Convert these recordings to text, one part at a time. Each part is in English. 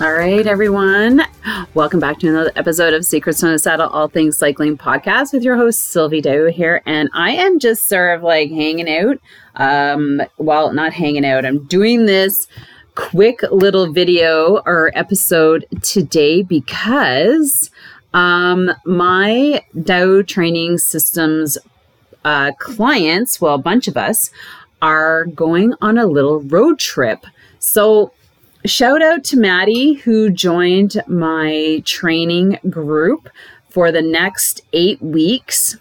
All right, everyone. Welcome back to another episode of Secrets from the Saddle, All Things Cycling podcast with your host, Sylvie Dow here. And I am just sort of like hanging out. Um, well, not hanging out. I'm doing this quick little video or episode today because um, my Dow Training Systems uh, clients, well, a bunch of us, are going on a little road trip. So Shout out to Maddie who joined my training group for the next eight weeks.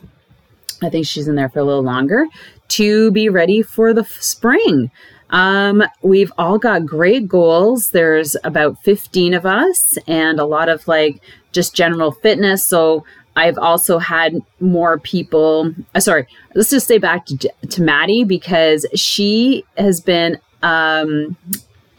I think she's in there for a little longer to be ready for the spring. Um, we've all got great goals. There's about 15 of us and a lot of like just general fitness. So I've also had more people. Uh, sorry, let's just stay back to, to Maddie because she has been um,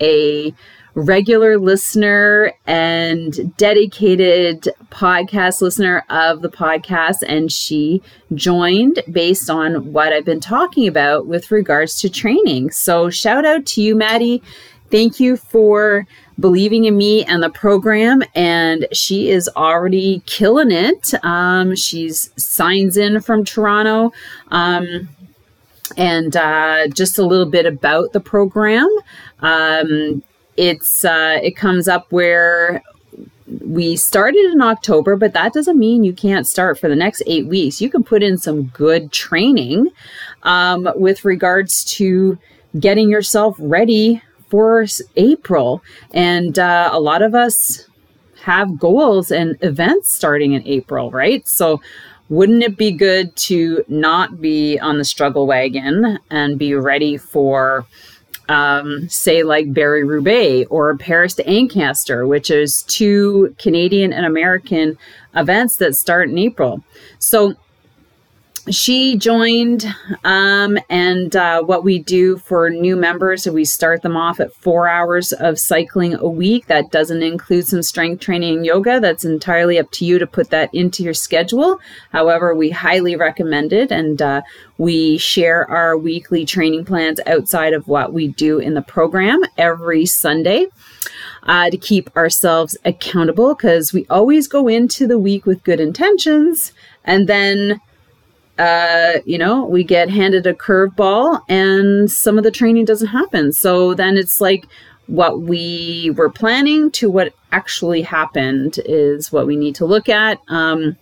a regular listener and dedicated podcast listener of the podcast. And she joined based on what I've been talking about with regards to training. So, shout out to you, Maddie. Thank you for believing in me and the program. And she is already killing it. Um, she's signs in from Toronto. Um, and uh, just a little bit about the program. Um, it's uh, it comes up where we started in October, but that doesn't mean you can't start for the next eight weeks. You can put in some good training um, with regards to getting yourself ready for April. And uh, a lot of us have goals and events starting in April, right? So wouldn't it be good to not be on the struggle wagon and be ready for um, say like Barry Roubaix or Paris to Ancaster, which is two Canadian and American events that start in April. So she joined um, and uh, what we do for new members we start them off at four hours of cycling a week. That doesn't include some strength training and yoga. That's entirely up to you to put that into your schedule. However we highly recommend it and uh, we share our weekly training plans outside of what we do in the program every sunday uh, to keep ourselves accountable because we always go into the week with good intentions and then uh, you know, we get handed a curveball and some of the training doesn't happen. So then it's like what we were planning to what actually happened is what we need to look at. Um,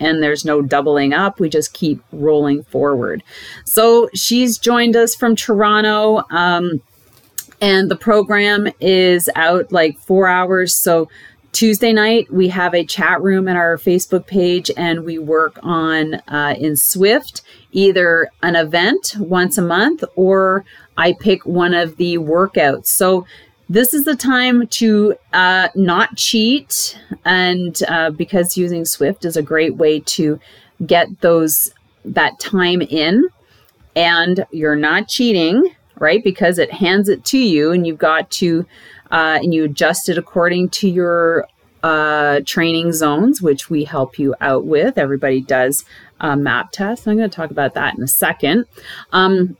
and there's no doubling up. We just keep rolling forward. So she's joined us from Toronto. Um, and the program is out like four hours. So Tuesday night, we have a chat room in our Facebook page and we work on uh, in Zwift either an event once a month or I pick one of the workouts. So this is the time to uh, not cheat, and uh, because using Zwift is a great way to get those that time in, and you're not cheating, right? Because it hands it to you, and you've got to uh, and you adjust it according to your uh, training zones, which we help you out with. Everybody does a map test. I'm going to talk about that in a second. Um,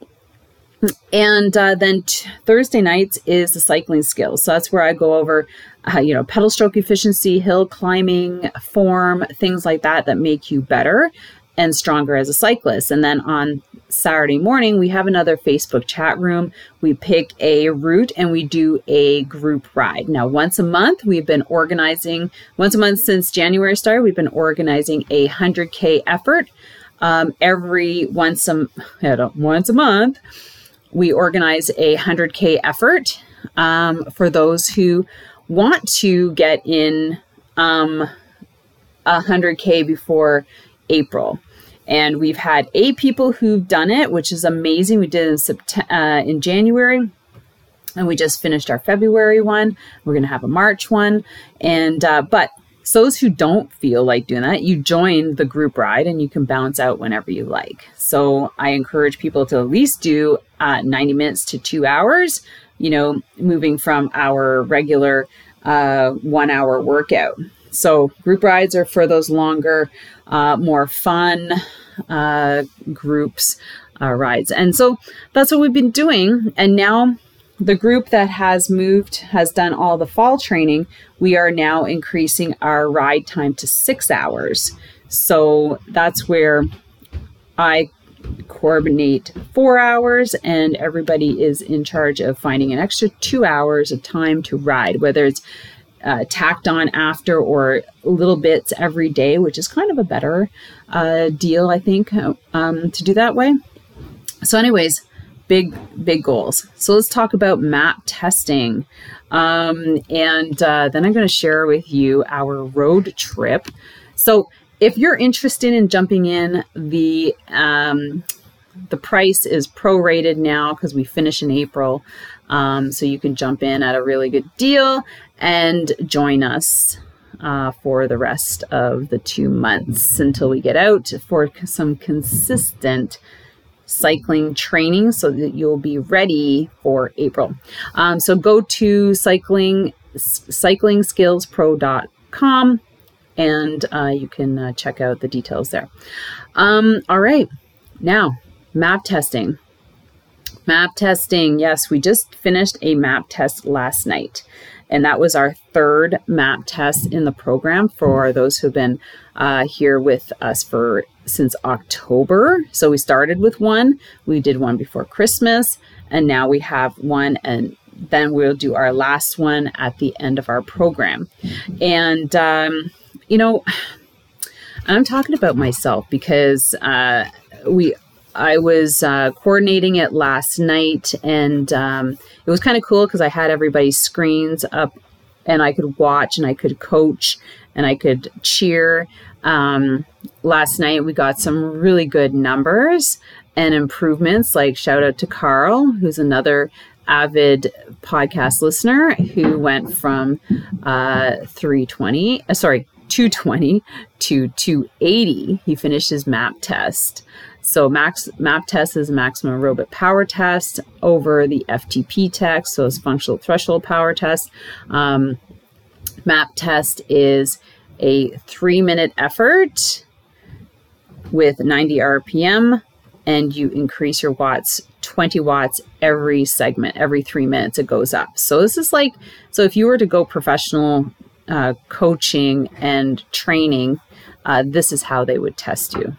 and uh, then t- Thursday nights is the cycling skills. So that's where I go over, uh, you know, pedal stroke efficiency, hill climbing, form, things like that that make you better and stronger as a cyclist. And then on Saturday morning, we have another Facebook chat room. We pick a route and we do a group ride. Now, once a month, we've been organizing, once a month since January started, we've been organizing a 100K effort. Um, every once a, once a month, we organize a 100K effort um, for those who want to get in um, 100K before April. And we've had eight people who've done it, which is amazing. We did in September, uh, in January, and we just finished our February one. We're going to have a March one, and uh, but those who don't feel like doing that, you join the group ride and you can bounce out whenever you like. So I encourage people to at least do uh, 90 minutes to two hours, you know, moving from our regular uh, one hour workout. So group rides are for those longer, uh, more fun uh, groups uh, rides. And so that's what we've been doing. And now the group that has moved has done all the fall training. We are now increasing our ride time to six hours. So that's where I coordinate four hours, and everybody is in charge of finding an extra two hours of time to ride, whether it's uh, tacked on after or little bits every day, which is kind of a better uh, deal, I think, um, to do that way. So, anyways, big, big goals. So, let's talk about map testing. Um, and uh, then I'm going to share with you our road trip. So, if you're interested in jumping in, the um, the price is prorated now because we finish in April. Um, so you can jump in at a really good deal and join us uh, for the rest of the two months until we get out for some consistent cycling training so that you'll be ready for April. Um, so go to cycling cyclingskillspro.com and uh, you can uh, check out the details there. Um, all right, now map testing. Map testing. Yes, we just finished a map test last night. And that was our third map test in the program for those who've been uh, here with us for since October. So we started with one, we did one before Christmas, and now we have one, and then we'll do our last one at the end of our program. And, um, you know, I'm talking about myself because uh, we I was uh, coordinating it last night, and um, it was kind of cool because I had everybody's screens up, and I could watch, and I could coach, and I could cheer. Um, last night we got some really good numbers and improvements. Like shout out to Carl, who's another avid podcast listener who went from uh, 320, uh, sorry, 220 to 280. He finished his map test. So max map test is maximum aerobic power test over the FTP test, so it's functional threshold power test. Um, map test is a three minute effort with 90 RPM, and you increase your watts 20 watts every segment, every three minutes it goes up. So this is like, so if you were to go professional uh, coaching and training, uh, this is how they would test you.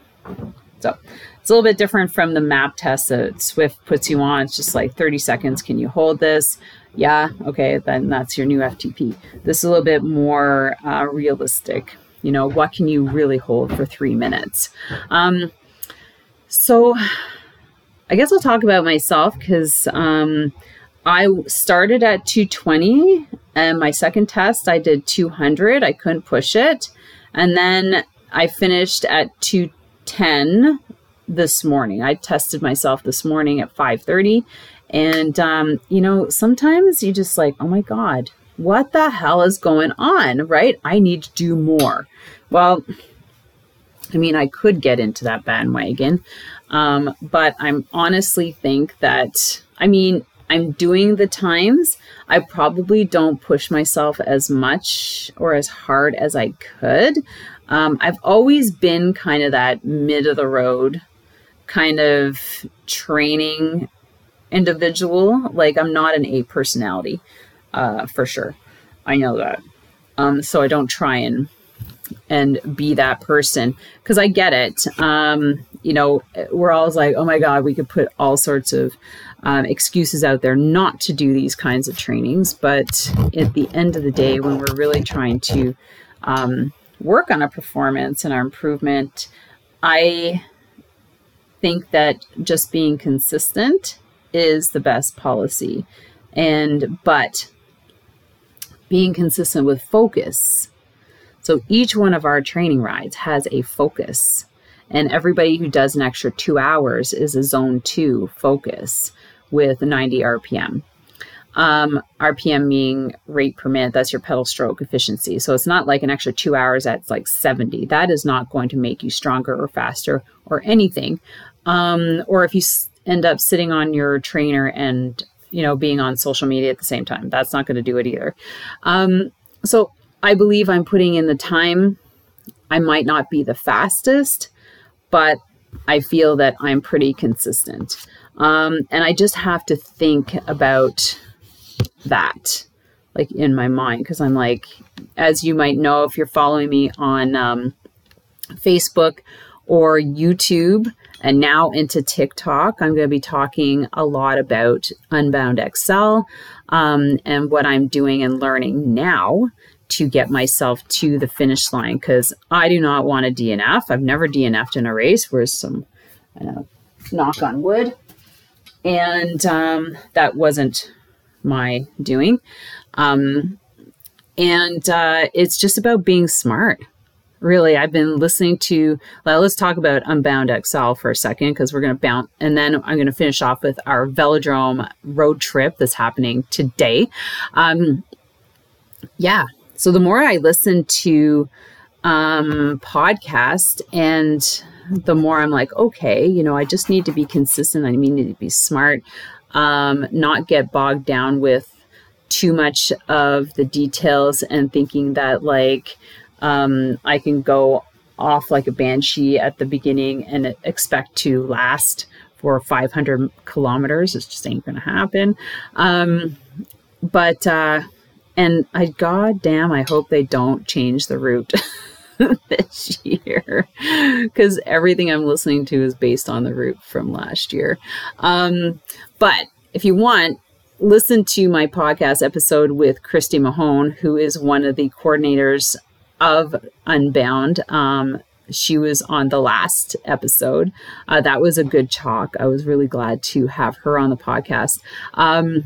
So it's a little bit different from the map test that Zwift puts you on. It's just like 30 seconds. Can you hold this? Yeah, okay, then that's your new FTP. This is a little bit more uh, realistic. You know, what can you really hold for three minutes? Um, so I guess I'll talk about myself because um, I started at 220 and my second test I did 200. I couldn't push it. And then I finished at 210 this morning. I tested myself this morning at 5:30 and um, you know, sometimes you just like, "Oh my god, what the hell is going on?" right? I need to do more. Well, I mean, I could get into that bandwagon. Um, but I'm honestly think that I mean, I'm doing the times. I probably don't push myself as much or as hard as I could. Um, I've always been kind of that mid of the road kind of training individual. Like I'm not an A personality, uh, for sure. I know that. Um, so I don't try and and be that person because I get it. Um, you know, we're always like, oh my God, we could put all sorts of um, excuses out there not to do these kinds of trainings. But at the end of the day, when we're really trying to um, work on our performance and our improvement, I think that just being consistent is the best policy. And, but being consistent with focus. So each one of our training rides has a focus. And everybody who does an extra two hours is a zone two focus with 90 RPM. Um, RPM meaning rate per minute, that's your pedal stroke efficiency. So it's not like an extra two hours that's like 70. That is not going to make you stronger or faster or anything. Um, or if you s- end up sitting on your trainer and you know being on social media at the same time, that's not going to do it either. Um, so I believe I'm putting in the time. I might not be the fastest, but I feel that I'm pretty consistent. Um, and I just have to think about that, like in my mind, because I'm like, as you might know, if you're following me on um, Facebook or YouTube, and now into TikTok, I'm going to be talking a lot about Unbound XL um, and what I'm doing and learning now to get myself to the finish line because I do not want a DNF. I've never DNF'd in a race. Where's some uh, knock on wood? And um, that wasn't my doing. Um, and uh, it's just about being smart. Really, I've been listening to. Well, let's talk about Unbound XL for a second because we're going to bounce, and then I'm going to finish off with our velodrome road trip that's happening today. Um, yeah, so the more I listen to um, podcast and the more I'm like, okay, you know, I just need to be consistent. I need to be smart, um, not get bogged down with too much of the details and thinking that like um, I can go off like a banshee at the beginning and expect to last for 500 kilometers. It just ain't going to happen. Um, but, uh, and I, goddamn, I hope they don't change the route. this year because everything I'm listening to is based on the route from last year. Um, but if you want, listen to my podcast episode with Kristi Mohn, who is one of the coordinators of Unbound. Um, she was on the last episode. Uh, that was a good talk. I was really glad to have her on the podcast. Um,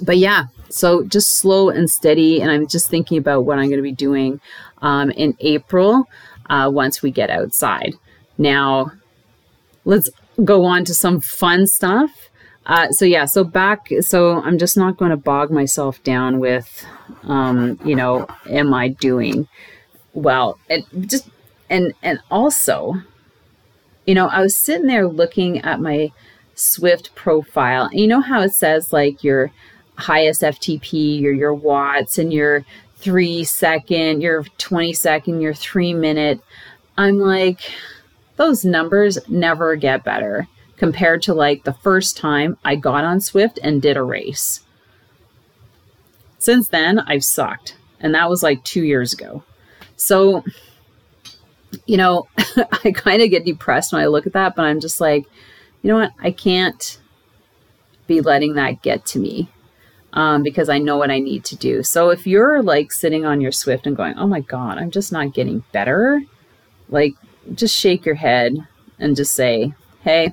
but yeah, so just slow and steady. And I'm just thinking about what I'm going to be doing um, in April uh, once we get outside. Now, let's go on to some fun stuff. Uh, so yeah, so back, so I'm just not going to bog myself down with, um, you know, am I doing well? And just and and also, you know, I was sitting there looking at my Zwift profile. And you know how it says like your highest FTP your your watts and your three second, your 20 second, your three minute. I'm like, those numbers never get better compared to like the first time I got on Zwift and did a race. Since then, I've sucked. And that was like two years ago. So, you know, I kind of get depressed when I look at that, but I'm just like, you know what? I can't be letting that get to me um, because I know what I need to do. So if you're like sitting on your Zwift and going, oh my God, I'm just not getting better, like just shake your head and just say, hey,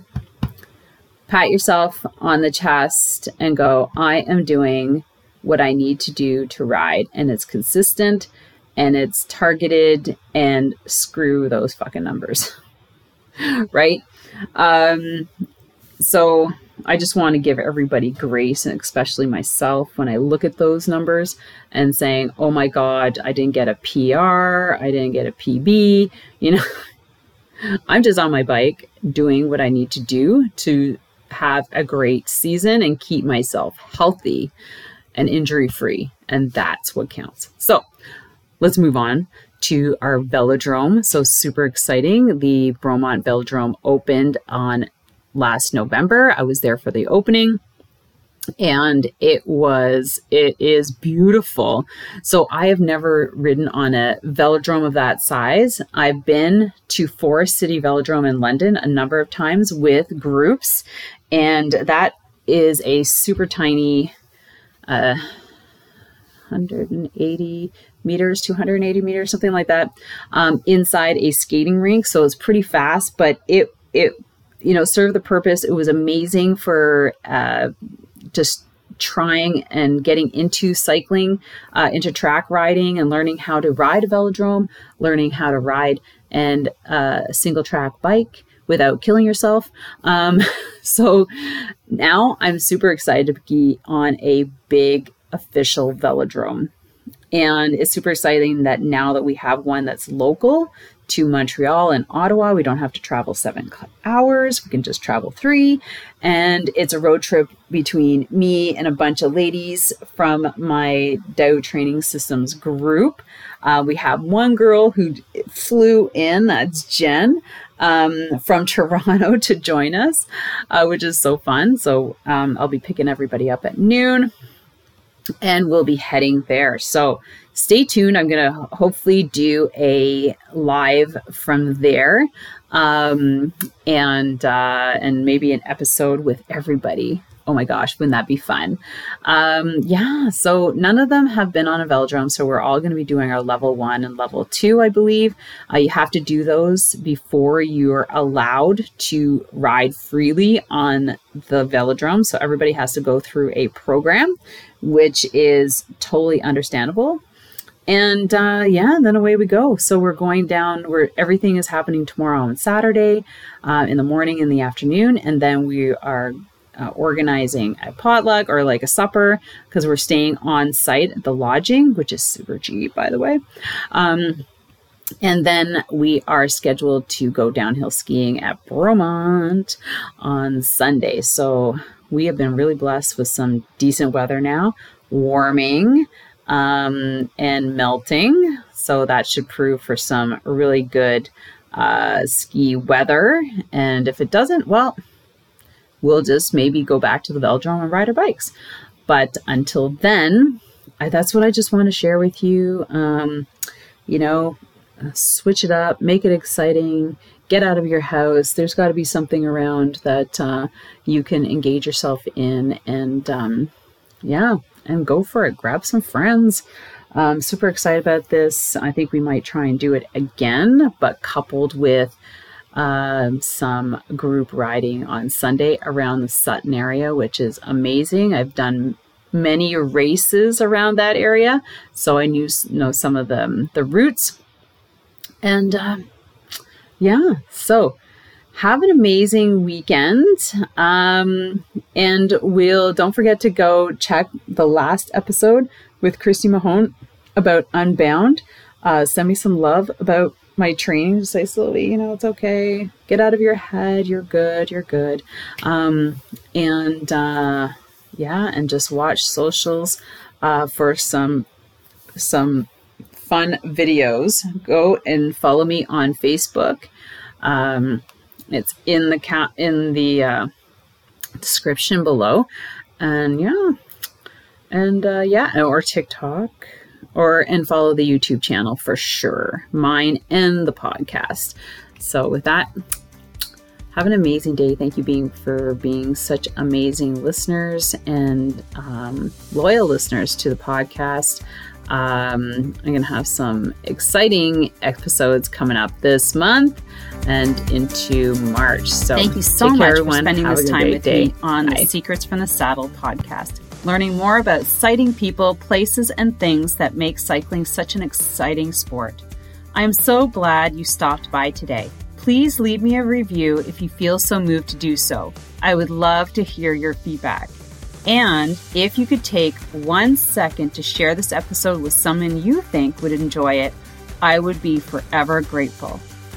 pat yourself on the chest and go, I am doing what I need to do to ride. And it's consistent and it's targeted and screw those fucking numbers. right? Um, so I just want to give everybody grace and especially myself when I look at those numbers and saying, oh my God, I didn't get a PR, I didn't get a PB. You know, I'm just on my bike doing what I need to do to have a great season and keep myself healthy and injury free. And that's what counts. So let's move on to our velodrome. So super exciting. The Bromont Velodrome opened on last November. I was there for the opening. And it was it is beautiful. So i have never ridden on a velodrome of that size. I've been to forest city velodrome in london a number of times with groups and that is a super tiny uh, 180 meters 280 meters something like that um, inside a skating rink. So it's pretty fast but it it you know served the purpose. It was amazing for uh, just trying and getting into cycling, uh, into track riding, and learning how to ride a velodrome, learning how to ride and uh, a single track bike without killing yourself. Um, so now I'm super excited to be on a big official velodrome. And it's super exciting that now that we have one that's local to Montreal and Ottawa. We don't have to travel seven hours. We can just travel three. And it's a road trip between me and a bunch of ladies from my Dow Training Systems group. Uh, we have one girl who flew in, that's Jen. Um, from Toronto to join us, uh, which is so fun. So um, I'll be picking everybody up at noon and we'll be heading there. So stay tuned. I'm going to hopefully do a live from there um, and uh, and maybe an episode with everybody. Oh my gosh, wouldn't that be fun? Um, yeah, so none of them have been on a velodrome, so we're all going to be doing our level one and level two, I believe. Uh, you have to do those before you're allowed to ride freely on the velodrome. So everybody has to go through a program, which is totally understandable and uh, yeah, then away we go. So we're going down. Where everything is happening tomorrow on Saturday, uh, in the morning, in the afternoon, and then we are uh, organizing a potluck or like a supper because we're staying on site at the lodging, which is super cheap, by the way. Um, and then we are scheduled to go downhill skiing at Bromont on Sunday. So we have been really blessed with some decent weather now, warming um, and melting. So that should prove for some really good uh, ski weather. And if it doesn't, well, we'll just maybe go back to the velodrome and ride our bikes. But until then, I, that's what I just want to share with you. Um, you know, switch it up, make it exciting, get out of your house. There's got to be something around that uh, you can engage yourself in. And um, yeah, and go for it. Grab some friends. Um, super excited about this. I think we might try and do it again, but coupled with um, some group riding on Sunday around the Sutton area, which is amazing. I've done many races around that area, so I knew know some of the the routes. And uh, yeah, so have an amazing weekend. Um, and we'll don't forget to go check the last episode with Kristi Mohn about Unbound. Uh, send me some love about my training. Just say, Sylvie, you know, it's okay. Get out of your head. You're good. You're good. Um, and uh, yeah, and just watch socials uh, for some some fun videos. Go and follow me on Facebook. Um, it's in the cat in the uh, description below, and yeah, and uh, yeah, or TikTok, or and follow the YouTube channel for sure, mine and the podcast. So with that, have an amazing day. Thank you being for being such amazing listeners and um, loyal listeners to the podcast. Um, I'm going to have some exciting episodes coming up this month and into March. So thank you so much for spending have this time with day. me on Bye. the Secrets from the Saddle podcast, learning more about sighting people, places, and things that make cycling such an exciting sport. I am so glad you stopped by today. Please leave me a review if you feel so moved to do so. I would love to hear your feedback. And if you could take one second to share this episode with someone you think would enjoy it, I would be forever grateful.